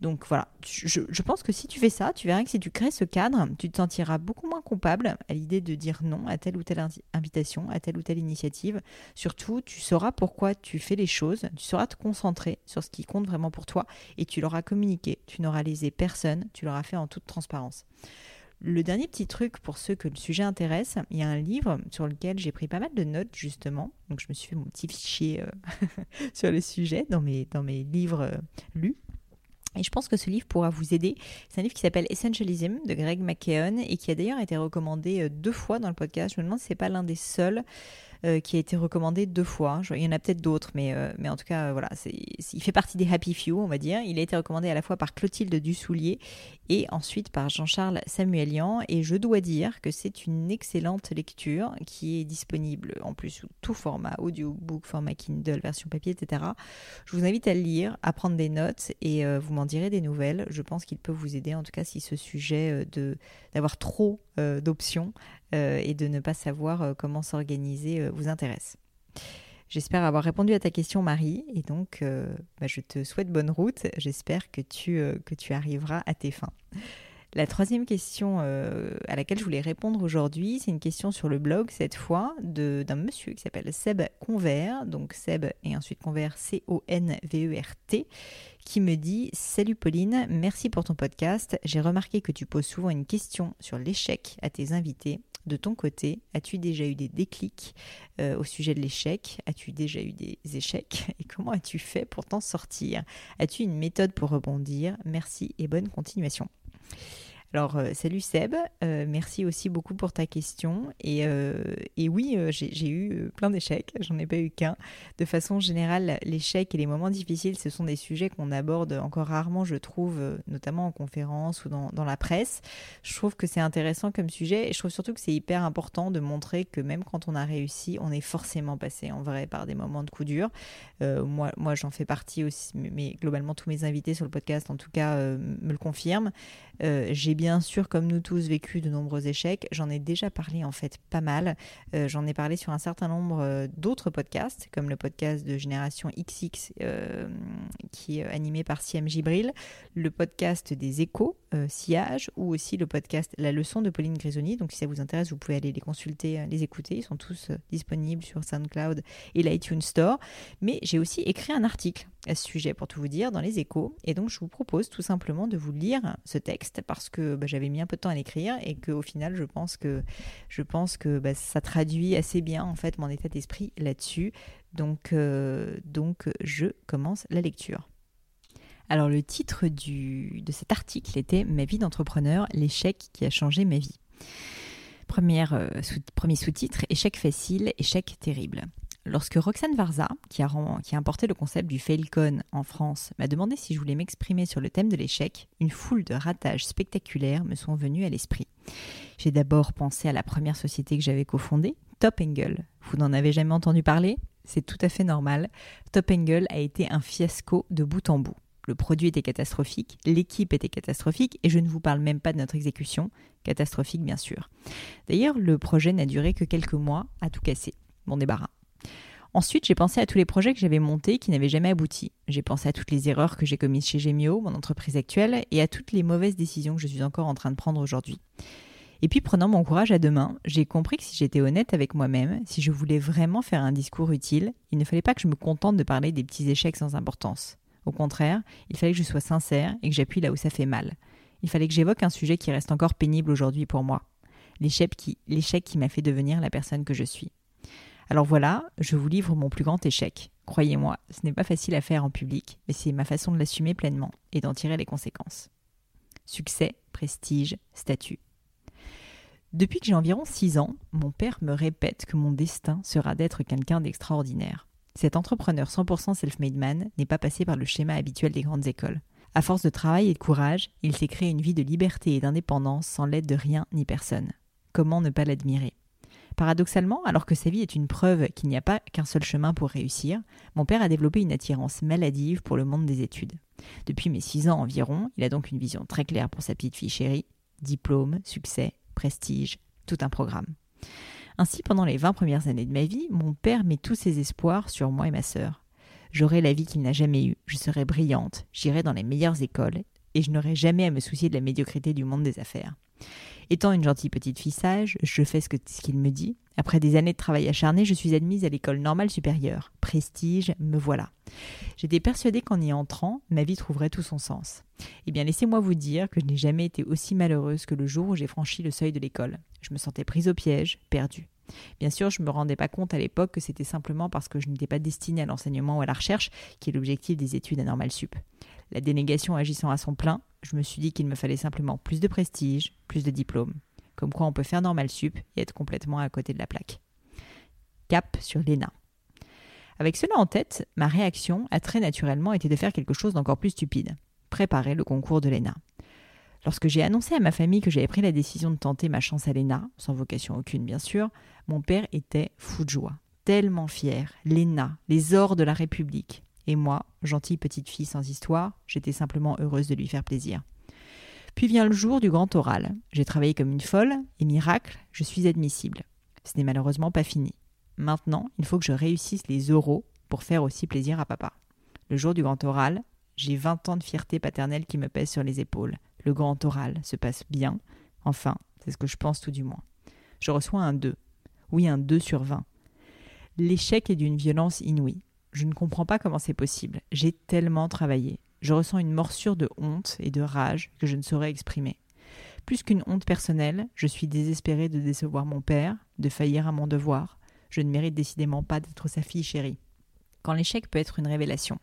Donc voilà, je, pense que si tu fais ça, tu verras que si tu crées ce cadre, tu te sentiras beaucoup moins coupable à l'idée de dire non à telle ou telle invitation, à telle ou telle initiative. Surtout, tu sauras pourquoi tu fais les choses, tu sauras te concentrer sur ce qui compte vraiment pour toi et tu l'auras communiqué. Tu n'auras lésé personne, tu l'auras fait en toute transparence. Le dernier petit truc pour ceux que le sujet intéresse, il y a un livre sur lequel j'ai pris pas mal de notes justement. Donc je me suis fait mon petit fichier euh, sur le sujet dans mes, livres euh, lus. Et je pense que ce livre pourra vous aider. C'est un livre qui s'appelle Essentialism de Greg McKeown et qui a d'ailleurs été recommandé euh, deux fois dans le podcast. Je me demande si c'est pas l'un des seuls euh, qui a été recommandé deux fois. Il y en a peut-être d'autres, mais, euh, mais en tout cas, voilà, il fait partie des Happy Few, on va dire. Il a été recommandé à la fois par Clotilde Dussoulier et ensuite par Jean-Charles Samuelian. Et je dois dire que c'est une excellente lecture qui est disponible en plus sous tout format, audiobook, format Kindle, version papier, etc. Je vous invite à le lire, à prendre des notes et euh, vous m'en direz des nouvelles. Je pense qu'il peut vous aider, en tout cas, si ce sujet de d'avoir trop d'options euh, et de ne pas savoir euh, comment s'organiser euh, vous intéresse. J'espère avoir répondu à ta question, Marie, et donc bah, je te souhaite bonne route. J'espère que tu, que tu arriveras à tes fins. La troisième question à laquelle je voulais répondre aujourd'hui, c'est une question sur le blog cette fois d'un monsieur qui s'appelle Seb Convert, donc Seb et ensuite Convert C-O-N-V-E-R-T, qui me dit Salut Pauline, merci pour ton podcast. J'ai remarqué que tu poses souvent une question sur l'échec à tes invités de ton côté, as-tu déjà eu des déclics euh, au sujet de l'échec? As-tu déjà eu des échecs? Et comment as-tu fait pour t'en sortir? As-tu une méthode pour rebondir? Merci et bonne continuation. Alors, euh, salut Seb, euh, merci aussi beaucoup pour ta question. Et, euh, oui, j'ai eu plein d'échecs, j'en ai pas eu qu'un. De façon générale, l'échec et les moments difficiles, ce sont des sujets qu'on aborde encore rarement, je trouve, notamment en conférence ou dans, dans la presse. Je trouve que c'est intéressant comme sujet et je trouve surtout que c'est hyper important de montrer que même quand on a réussi, on est forcément passé en vrai par des moments de coup dur. moi, moi j'en fais partie aussi, mais globalement tous mes invités sur le podcast, en tout cas, me le confirment. j'ai bien sûr, comme nous tous, vécu de nombreux échecs. J'en ai déjà parlé en fait pas mal. Euh, j'en ai parlé sur un certain nombre euh, d'autres podcasts, comme le podcast de Génération XX euh, qui est animé par Siam Gibril, le podcast des échos, Sillage, ou aussi le podcast La leçon de Pauline Grisoni. Donc si ça vous intéresse, vous pouvez aller les consulter, les écouter. Ils sont tous disponibles sur SoundCloud et l'iTunes Store. Mais j'ai aussi écrit un article à ce sujet, pour tout vous dire, dans les échos. Et donc, je vous propose tout simplement de vous lire ce texte parce que bah, j'avais mis un peu de temps à l'écrire et qu'au final, je pense que, je pense que bah, ça traduit assez bien en fait mon état d'esprit là-dessus. Donc, euh, donc, je commence la lecture. Alors, le titre de cet article était Ma vie d'entrepreneur, l'échec qui a changé ma vie. Euh, premier sous-titre, échec facile, échec terrible. Lorsque Roxane Varza, qui a, importé le concept du Failcon en France, m'a demandé si je voulais m'exprimer sur le thème de l'échec, une foule de ratages spectaculaires me sont venus à l'esprit. J'ai d'abord pensé à la première société que j'avais cofondée, Top Angle. Vous n'en avez jamais entendu parler? C'est tout à fait normal. Top Angle a été un fiasco de bout en bout. Le produit était catastrophique, l'équipe était catastrophique, et je ne vous parle même pas de notre exécution, catastrophique bien sûr. D'ailleurs, le projet n'a duré que quelques mois à tout casser. Mon débarras. Ensuite, j'ai pensé à tous les projets que j'avais montés qui n'avaient jamais abouti. J'ai pensé à toutes les erreurs que j'ai commises chez Gemio, mon entreprise actuelle, et à toutes les mauvaises décisions que je suis encore en train de prendre aujourd'hui. Et puis, prenant mon courage à deux mains, j'ai compris que si j'étais honnête avec moi-même, si je voulais vraiment faire un discours utile, il ne fallait pas que je me contente de parler des petits échecs sans importance. Au contraire, il fallait que je sois sincère et que j'appuie là où ça fait mal. Il fallait que j'évoque un sujet qui reste encore pénible aujourd'hui pour moi. L'échec qui, qui m'a fait devenir la personne que je suis. Alors voilà, je vous livre mon plus grand échec. Croyez-moi, ce n'est pas facile à faire en public, mais c'est ma façon de l'assumer pleinement et d'en tirer les conséquences. Succès, prestige, statut. Depuis que j'ai environ 6 ans, mon père me répète que mon destin sera d'être quelqu'un d'extraordinaire. Cet entrepreneur 100% self-made man n'est pas passé par le schéma habituel des grandes écoles. À force de travail et de courage, il s'est créé une vie de liberté et d'indépendance sans l'aide de rien ni personne. Comment ne pas l'admirer? Paradoxalement, alors que sa vie est une preuve qu'il n'y a pas qu'un seul chemin pour réussir, mon père a développé une attirance maladive pour le monde des études. Depuis mes six ans environ, il a donc une vision très claire pour sa petite fille chérie diplôme, succès, prestige, tout un programme. Ainsi, pendant les 20 premières années de ma vie, mon père met tous ses espoirs sur moi et ma sœur. J'aurai la vie qu'il n'a jamais eue, je serai brillante, j'irai dans les meilleures écoles, et je n'aurai jamais à me soucier de la médiocrité du monde des affaires. Étant une gentille petite fille sage, je fais ce qu'il me dit. Après des années de travail acharné, je suis admise à l'école normale supérieure. Prestige, me voilà. J'étais persuadée qu'en y entrant, ma vie trouverait tout son sens. Eh bien, laissez-moi vous dire que je n'ai jamais été aussi malheureuse que le jour où j'ai franchi le seuil de l'école. Je me sentais prise au piège, perdue. Bien sûr, je ne me rendais pas compte à l'époque que c'était simplement parce que je n'étais pas destinée à l'enseignement ou à la recherche, qui est l'objectif des études à Normal Sup. La dénégation agissant à son plein, je me suis dit qu'il me fallait simplement plus de prestige, plus de diplômes. Comme quoi on peut faire normal sup et être complètement à côté de la plaque. Cap sur l'ENA. Avec cela en tête, ma réaction a très naturellement été de faire quelque chose d'encore plus stupide. Préparer le concours de l'ENA. Lorsque j'ai annoncé à ma famille que j'avais pris la décision de tenter ma chance à l'ENA, sans vocation aucune bien sûr, mon père était fou de joie. Tellement fier. L'ENA, les ors de la République. Et moi, gentille petite fille sans histoire, j'étais simplement heureuse de lui faire plaisir. Puis vient le jour du grand oral. J'ai travaillé comme une folle, et miracle, je suis admissible. Ce n'est malheureusement pas fini. Maintenant, il faut que je réussisse les oraux pour faire aussi plaisir à papa. Le jour du grand oral, j'ai 20 ans de fierté paternelle qui me pèse sur les épaules. Le grand oral se passe bien. Enfin, c'est ce que je pense tout du moins. Je reçois un 2. Oui, un 2 sur 20. L'échec est d'une violence inouïe. Je ne comprends pas comment c'est possible. J'ai tellement travaillé. Je ressens une morsure de honte et de rage que je ne saurais exprimer. Plus qu'une honte personnelle, je suis désespérée de décevoir mon père, de faillir à mon devoir. Je ne mérite décidément pas d'être sa fille chérie. Quand l'échec peut être une révélation.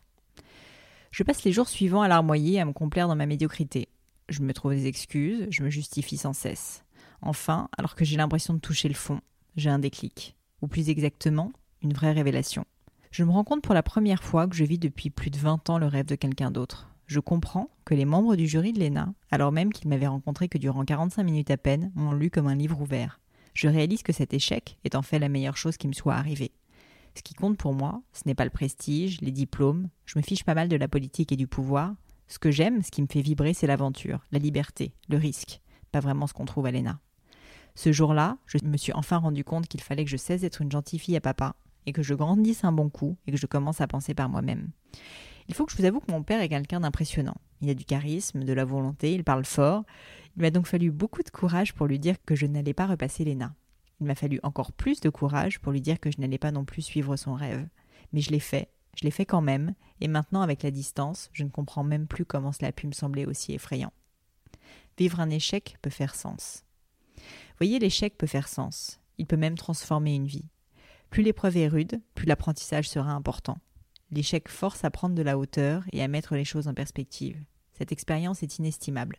Je passe les jours suivants à larmoyer à me complaire dans ma médiocrité. Je me trouve des excuses, je me justifie sans cesse. Enfin, alors que j'ai l'impression de toucher le fond, j'ai un déclic. Ou plus exactement, une vraie révélation. Je me rends compte pour la première fois que je vis depuis plus de 20 ans le rêve de quelqu'un d'autre. Je comprends que les membres du jury de l'ENA, alors même qu'ils m'avaient rencontré que durant 45 minutes à peine, m'ont lu comme un livre ouvert. Je réalise que cet échec est en fait la meilleure chose qui me soit arrivée. Ce qui compte pour moi, ce n'est pas le prestige, les diplômes, je me fiche pas mal de la politique et du pouvoir. Ce que j'aime, ce qui me fait vibrer, c'est l'aventure, la liberté, le risque, pas vraiment ce qu'on trouve à l'ENA. Ce jour-là, je me suis enfin rendu compte qu'il fallait que je cesse d'être une gentille fille à papa et que je grandisse un bon coup et que je commence à penser par moi-même. Il faut que je vous avoue que mon père est quelqu'un d'impressionnant. Il a du charisme, de la volonté, il parle fort. Il m'a donc fallu beaucoup de courage pour lui dire que je n'allais pas repasser l'ENA. Il m'a fallu encore plus de courage pour lui dire que je n'allais pas non plus suivre son rêve. Mais je l'ai fait, je l'ai fait quand même, et maintenant avec la distance, je ne comprends même plus comment cela a pu me sembler aussi effrayant. Vivre un échec peut faire sens. Voyez, l'échec peut faire sens. Il peut même transformer une vie. Plus l'épreuve est rude, plus l'apprentissage sera important. L'échec force à prendre de la hauteur et à mettre les choses en perspective. Cette expérience est inestimable.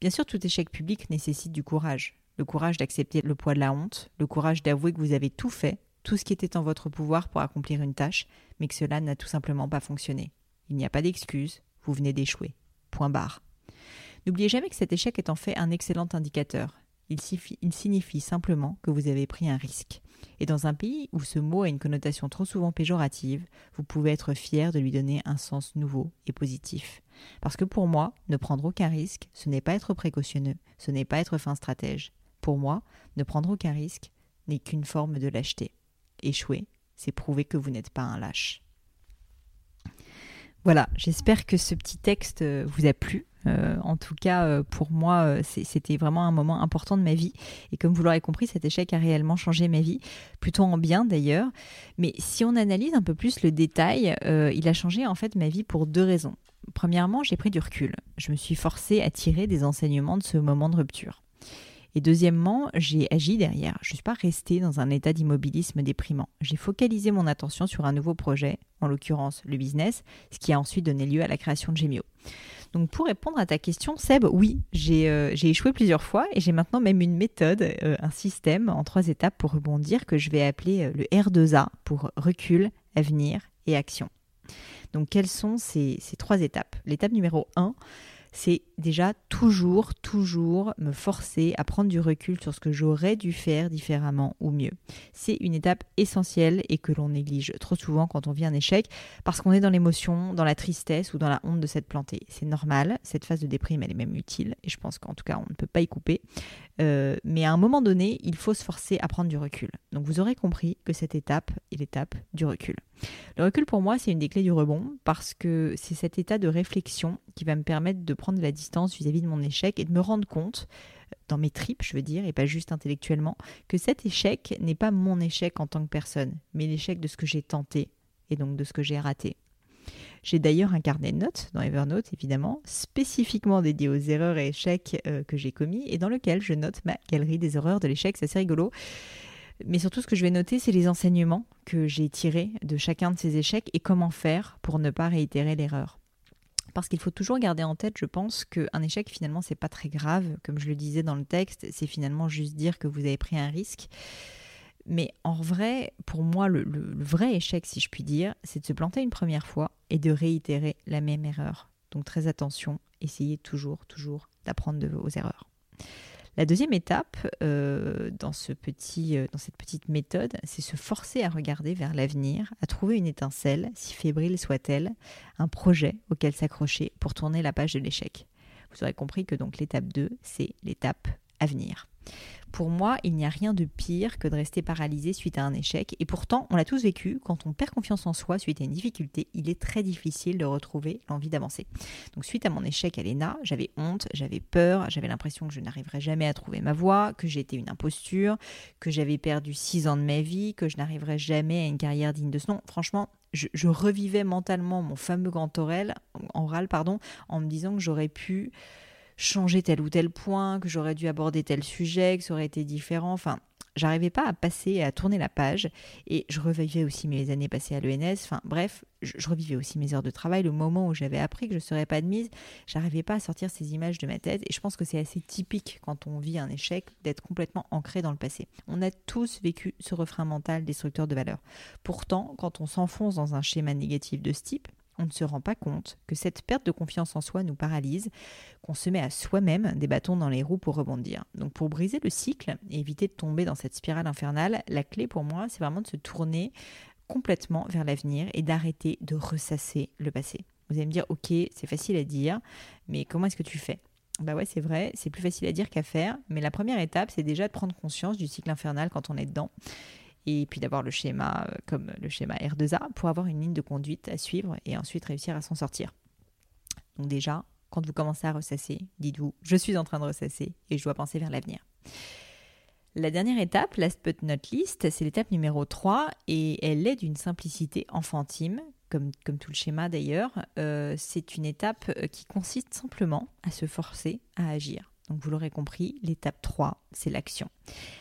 Bien sûr, tout échec public nécessite du courage. Le courage d'accepter le poids de la honte, le courage d'avouer que vous avez tout fait, tout ce qui était en votre pouvoir pour accomplir une tâche, mais que cela n'a tout simplement pas fonctionné. Il n'y a pas d'excuse, vous venez d'échouer. Point barre. N'oubliez jamais que cet échec est en fait un excellent indicateur. Il, signifie simplement que vous avez pris un risque. Et dans un pays où ce mot a une connotation trop souvent péjorative, vous pouvez être fier de lui donner un sens nouveau et positif. Parce que pour moi, ne prendre aucun risque, ce n'est pas être précautionneux, ce n'est pas être fin stratège. Pour moi, ne prendre aucun risque n'est qu'une forme de lâcheté. Échouer, c'est prouver que vous n'êtes pas un lâche. Voilà, j'espère que ce petit texte euh, vous a plu. Euh, en tout cas, euh, pour moi, c'était vraiment un moment important de ma vie. Et comme vous l'aurez compris, cet échec a réellement changé ma vie, plutôt en bien d'ailleurs. Mais si on analyse un peu plus le détail, il a changé en fait ma vie pour deux raisons. Premièrement, j'ai pris du recul. Je me suis forcée à tirer des enseignements de ce moment de rupture. Et deuxièmement, j'ai agi derrière. Je ne suis pas restée dans un état d'immobilisme déprimant. J'ai focalisé mon attention sur un nouveau projet, en l'occurrence le business, ce qui a ensuite donné lieu à la création de Gemio. Donc pour répondre à ta question, Seb, oui, j'ai euh, échoué plusieurs fois et j'ai maintenant même une méthode, euh, un système en trois étapes pour rebondir que je vais appeler euh, le R2A pour recul, avenir et action. Donc quelles sont ces, ces trois étapes? L'étape numéro 1, c'est déjà toujours, toujours me forcer à prendre du recul sur ce que j'aurais dû faire différemment ou mieux. C'est une étape essentielle et que l'on néglige trop souvent quand on vit un échec parce qu'on est dans l'émotion, dans la tristesse ou dans la honte de s'être planté. C'est normal, cette phase de déprime elle est même utile et je pense qu'en tout cas on ne peut pas y couper. Euh, mais à un moment donné, il faut se forcer à prendre du recul. Donc vous aurez compris que cette étape est l'étape du recul. Le recul pour moi, c'est une des clés du rebond parce que c'est cet état de réflexion qui va me permettre de prendre la distance vis-à-vis de mon échec et de me rendre compte, dans mes tripes, je veux dire, et pas juste intellectuellement, que cet échec n'est pas mon échec en tant que personne, mais l'échec de ce que j'ai tenté et donc de ce que j'ai raté. J'ai d'ailleurs un carnet de notes dans Evernote, évidemment, spécifiquement dédié aux erreurs et échecs euh, que j'ai commis et dans lequel je note ma galerie des erreurs de l'échec. C'est assez rigolo. Mais surtout, ce que je vais noter, c'est les enseignements que j'ai tirés de chacun de ces échecs et comment faire pour ne pas réitérer l'erreur. Parce qu'il faut toujours garder en tête, je pense, qu'un échec, finalement, c'est pas très grave. Comme je le disais dans le texte, c'est finalement juste dire que vous avez pris un risque. Mais en vrai, pour moi, le, vrai échec, si je puis dire, c'est de se planter une première fois et de réitérer la même erreur. Donc très attention, essayez toujours, toujours d'apprendre de vos erreurs. La deuxième étape euh, euh, dans cette petite méthode, c'est se forcer à regarder vers l'avenir, à trouver une étincelle, si fébrile soit-elle, un projet auquel s'accrocher pour tourner la page de l'échec. Vous aurez compris que donc l'étape 2, c'est l'étape à venir. Pour moi, il n'y a rien de pire que de rester paralysé suite à un échec. Et pourtant, on l'a tous vécu, quand on perd confiance en soi suite à une difficulté, il est très difficile de retrouver l'envie d'avancer. Donc suite à mon échec à l'ENA, j'avais honte, j'avais peur, j'avais l'impression que je n'arriverais jamais à trouver ma voie, que j'étais une imposture, que j'avais perdu six ans de ma vie, que je n'arriverais jamais à une carrière digne de ce nom. Franchement, je, je, revivais mentalement mon fameux grand oral, oral pardon, en me disant que j'aurais pu changer tel ou tel point, que j'aurais dû aborder tel sujet, que ça aurait été différent. Enfin, j'arrivais pas à passer, à tourner la page. Et je revivais aussi mes années passées à l'ENS. Enfin, bref, je, revivais aussi mes heures de travail, le moment où j'avais appris que je ne serais pas admise. J'arrivais pas à sortir ces images de ma tête. Et je pense que c'est assez typique quand on vit un échec d'être complètement ancré dans le passé. On a tous vécu ce refrain mental destructeur de valeur. Pourtant, quand on s'enfonce dans un schéma négatif de ce type, on ne se rend pas compte que cette perte de confiance en soi nous paralyse, qu'on se met à soi-même des bâtons dans les roues pour rebondir. Donc pour briser le cycle et éviter de tomber dans cette spirale infernale, la clé pour moi, c'est vraiment de se tourner complètement vers l'avenir et d'arrêter de ressasser le passé. Vous allez me dire, ok, c'est facile à dire, mais comment est-ce que tu fais? Bah ouais, c'est vrai, c'est plus facile à dire qu'à faire, mais la première étape, c'est déjà de prendre conscience du cycle infernal quand on est dedans et puis d'avoir le schéma euh, comme le schéma R2A pour avoir une ligne de conduite à suivre et ensuite réussir à s'en sortir. Donc déjà, quand vous commencez à ressasser, dites-vous, je suis en train de ressasser et je dois penser vers l'avenir. La dernière étape, last but not least, c'est l'étape numéro 3 et elle est d'une simplicité enfantine, comme, comme tout le schéma d'ailleurs. Euh, c'est une étape euh, qui consiste simplement à se forcer à agir. Donc vous l'aurez compris, l'étape 3, c'est l'action.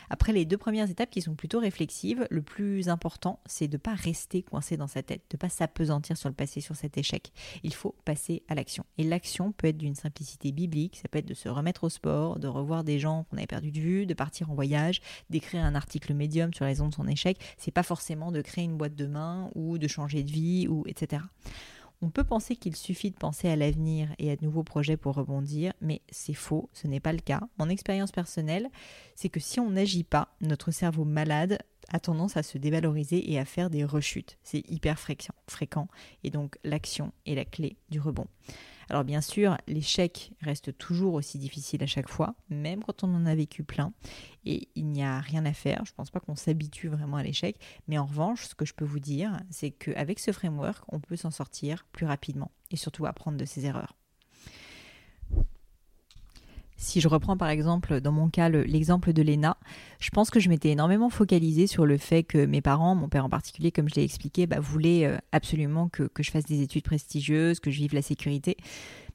Après les deux premières étapes qui sont plutôt réflexives, le plus important, c'est de ne pas rester coincé dans sa tête, de ne pas s'apesantir sur le passé, sur cet échec. Il faut passer à l'action. Et l'action peut être d'une simplicité biblique, ça peut être de se remettre au sport, de revoir des gens qu'on avait perdu de vue, de partir en voyage, d'écrire un article médium sur les raisons de son échec. C'est pas forcément de créer une boîte de main ou de changer de vie ou etc. On peut penser qu'il suffit de penser à l'avenir et à de nouveaux projets pour rebondir, mais c'est faux, ce n'est pas le cas. Mon expérience personnelle, c'est que si on n'agit pas, notre cerveau malade a tendance à se dévaloriser et à faire des rechutes. C'est hyper fréquent, et donc l'action est la clé du rebond. Alors bien sûr, l'échec reste toujours aussi difficile à chaque fois, même quand on en a vécu plein, et il n'y a rien à faire. Je ne pense pas qu'on s'habitue vraiment à l'échec, mais en revanche, ce que je peux vous dire, c'est qu'avec ce framework, on peut s'en sortir plus rapidement et surtout apprendre de ses erreurs. Si je reprends par exemple dans mon cas l'exemple de Léna, je pense que je m'étais énormément focalisée sur le fait que mes parents, mon père en particulier, comme je l'ai expliqué, bah, voulaient euh, absolument que, je fasse des études prestigieuses, que je vive la sécurité.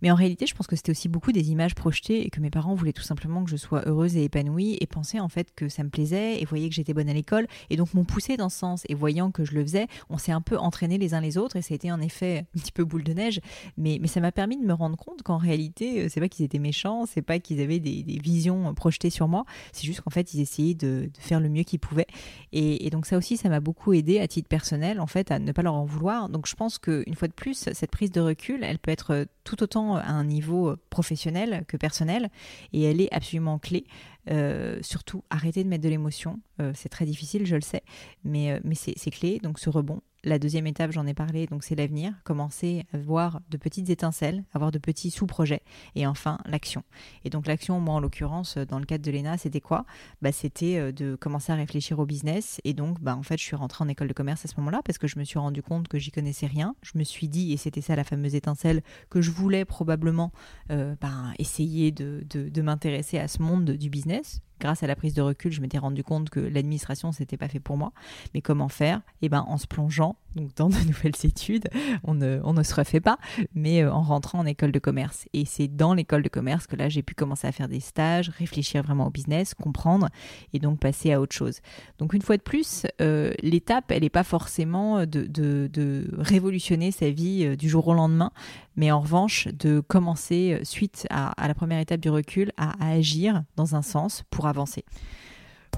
Mais en réalité, je pense que c'était aussi beaucoup des images projetées et que mes parents voulaient tout simplement que je sois heureuse et épanouie et pensaient en fait que ça me plaisait et voyaient que j'étais bonne à l'école et donc m'ont poussé dans ce sens. Et voyant que je le faisais, on s'est un peu entraînés les uns les autres et ça a été en effet un petit peu boule de neige. Mais, mais ça m'a permis de me rendre compte qu'en réalité, euh, c'est pas qu'ils étaient méchants, c'est pas qu'ils avaient des, visions projetées sur moi, c'est juste qu'en fait, ils essayaient de, faire le mieux qu'ils pouvaient. Et, et donc ça aussi, ça m'a beaucoup aidé à titre personnel en fait à ne pas leur en vouloir. Donc je pense qu'une fois de plus, cette prise de recul, elle peut être tout autant à un niveau professionnel que personnel et elle est absolument clé. Euh, surtout, arrêtez de mettre de l'émotion. Euh, c'est très difficile, je le sais, mais, euh, mais c'est clé. Donc ce rebond, la deuxième étape, j'en ai parlé, donc c'est l'avenir. Commencer à voir de petites étincelles, avoir de petits sous-projets. Et enfin, l'action. Et donc l'action, moi en l'occurrence, dans le cadre de l'ENA, c'était quoi? Bah, C'était euh, de commencer à réfléchir au business. Et donc, bah, en fait, je suis rentrée en école de commerce à ce moment-là parce que je me suis rendu compte que j'y connaissais rien. Je me suis dit, et c'était ça la fameuse étincelle, que je voulais probablement euh, bah, essayer de m'intéresser à ce monde du business grâce à la prise de recul, je m'étais rendu compte que l'administration, c'était pas fait pour moi. Mais comment faire? Eh ben, en se plongeant dans de nouvelles études, on ne, se refait pas, mais euh, en rentrant en école de commerce. Et c'est dans l'école de commerce que là, j'ai pu commencer à faire des stages, réfléchir vraiment au business, comprendre et donc passer à autre chose. Donc une fois de plus, euh, l'étape, elle n'est pas forcément de, révolutionner sa vie euh, du jour au lendemain, mais en revanche, de commencer, suite à, la première étape du recul, à agir dans un sens pour avancer.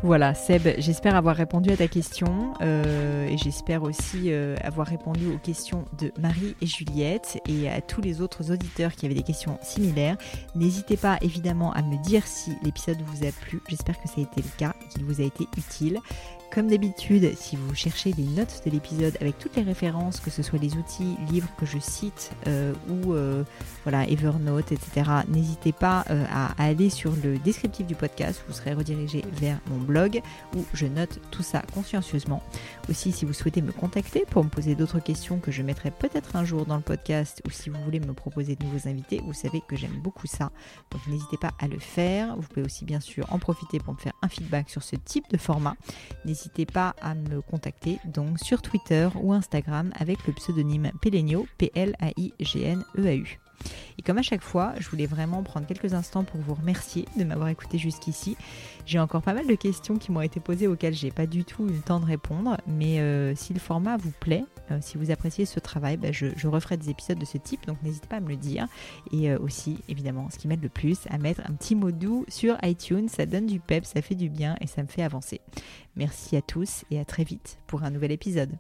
Voilà, Seb, j'espère avoir répondu à ta question euh, et j'espère aussi euh, avoir répondu aux questions de Marie et Juliette et à tous les autres auditeurs qui avaient des questions similaires. N'hésitez pas évidemment à me dire si l'épisode vous a plu. J'espère que ça a été le cas et qu'il vous a été utile. Comme d'habitude, si vous cherchez les notes de l'épisode avec toutes les références, que ce soit les outils, livres que je cite euh, ou voilà Evernote, etc., n'hésitez pas à, aller sur le descriptif du podcast. Vous serez redirigé vers mon blog où je note tout ça consciencieusement. Aussi, si vous souhaitez me contacter pour me poser d'autres questions que je mettrai peut-être un jour dans le podcast ou si vous voulez me proposer de nouveaux invités, vous savez que j'aime beaucoup ça. Donc n'hésitez pas à le faire. Vous pouvez aussi bien sûr en profiter pour me faire un feedback sur ce type de format n'hésitez pas à me contacter donc sur Twitter ou Instagram avec le pseudonyme Pelenio, P-L-A-I-G-N-E-A-U. Et comme à chaque fois, je voulais vraiment prendre quelques instants pour vous remercier de m'avoir écouté jusqu'ici. J'ai encore pas mal de questions qui m'ont été posées auxquelles j'ai pas du tout eu le temps de répondre, mais euh, si le format vous plaît, euh, si vous appréciez ce travail, bah, je, referai des épisodes de ce type, donc n'hésitez pas à me le dire. Et euh, aussi, évidemment, ce qui m'aide le plus, à mettre un petit mot doux sur iTunes, ça donne du pep, ça fait du bien et ça me fait avancer. Merci à tous et à très vite pour un nouvel épisode.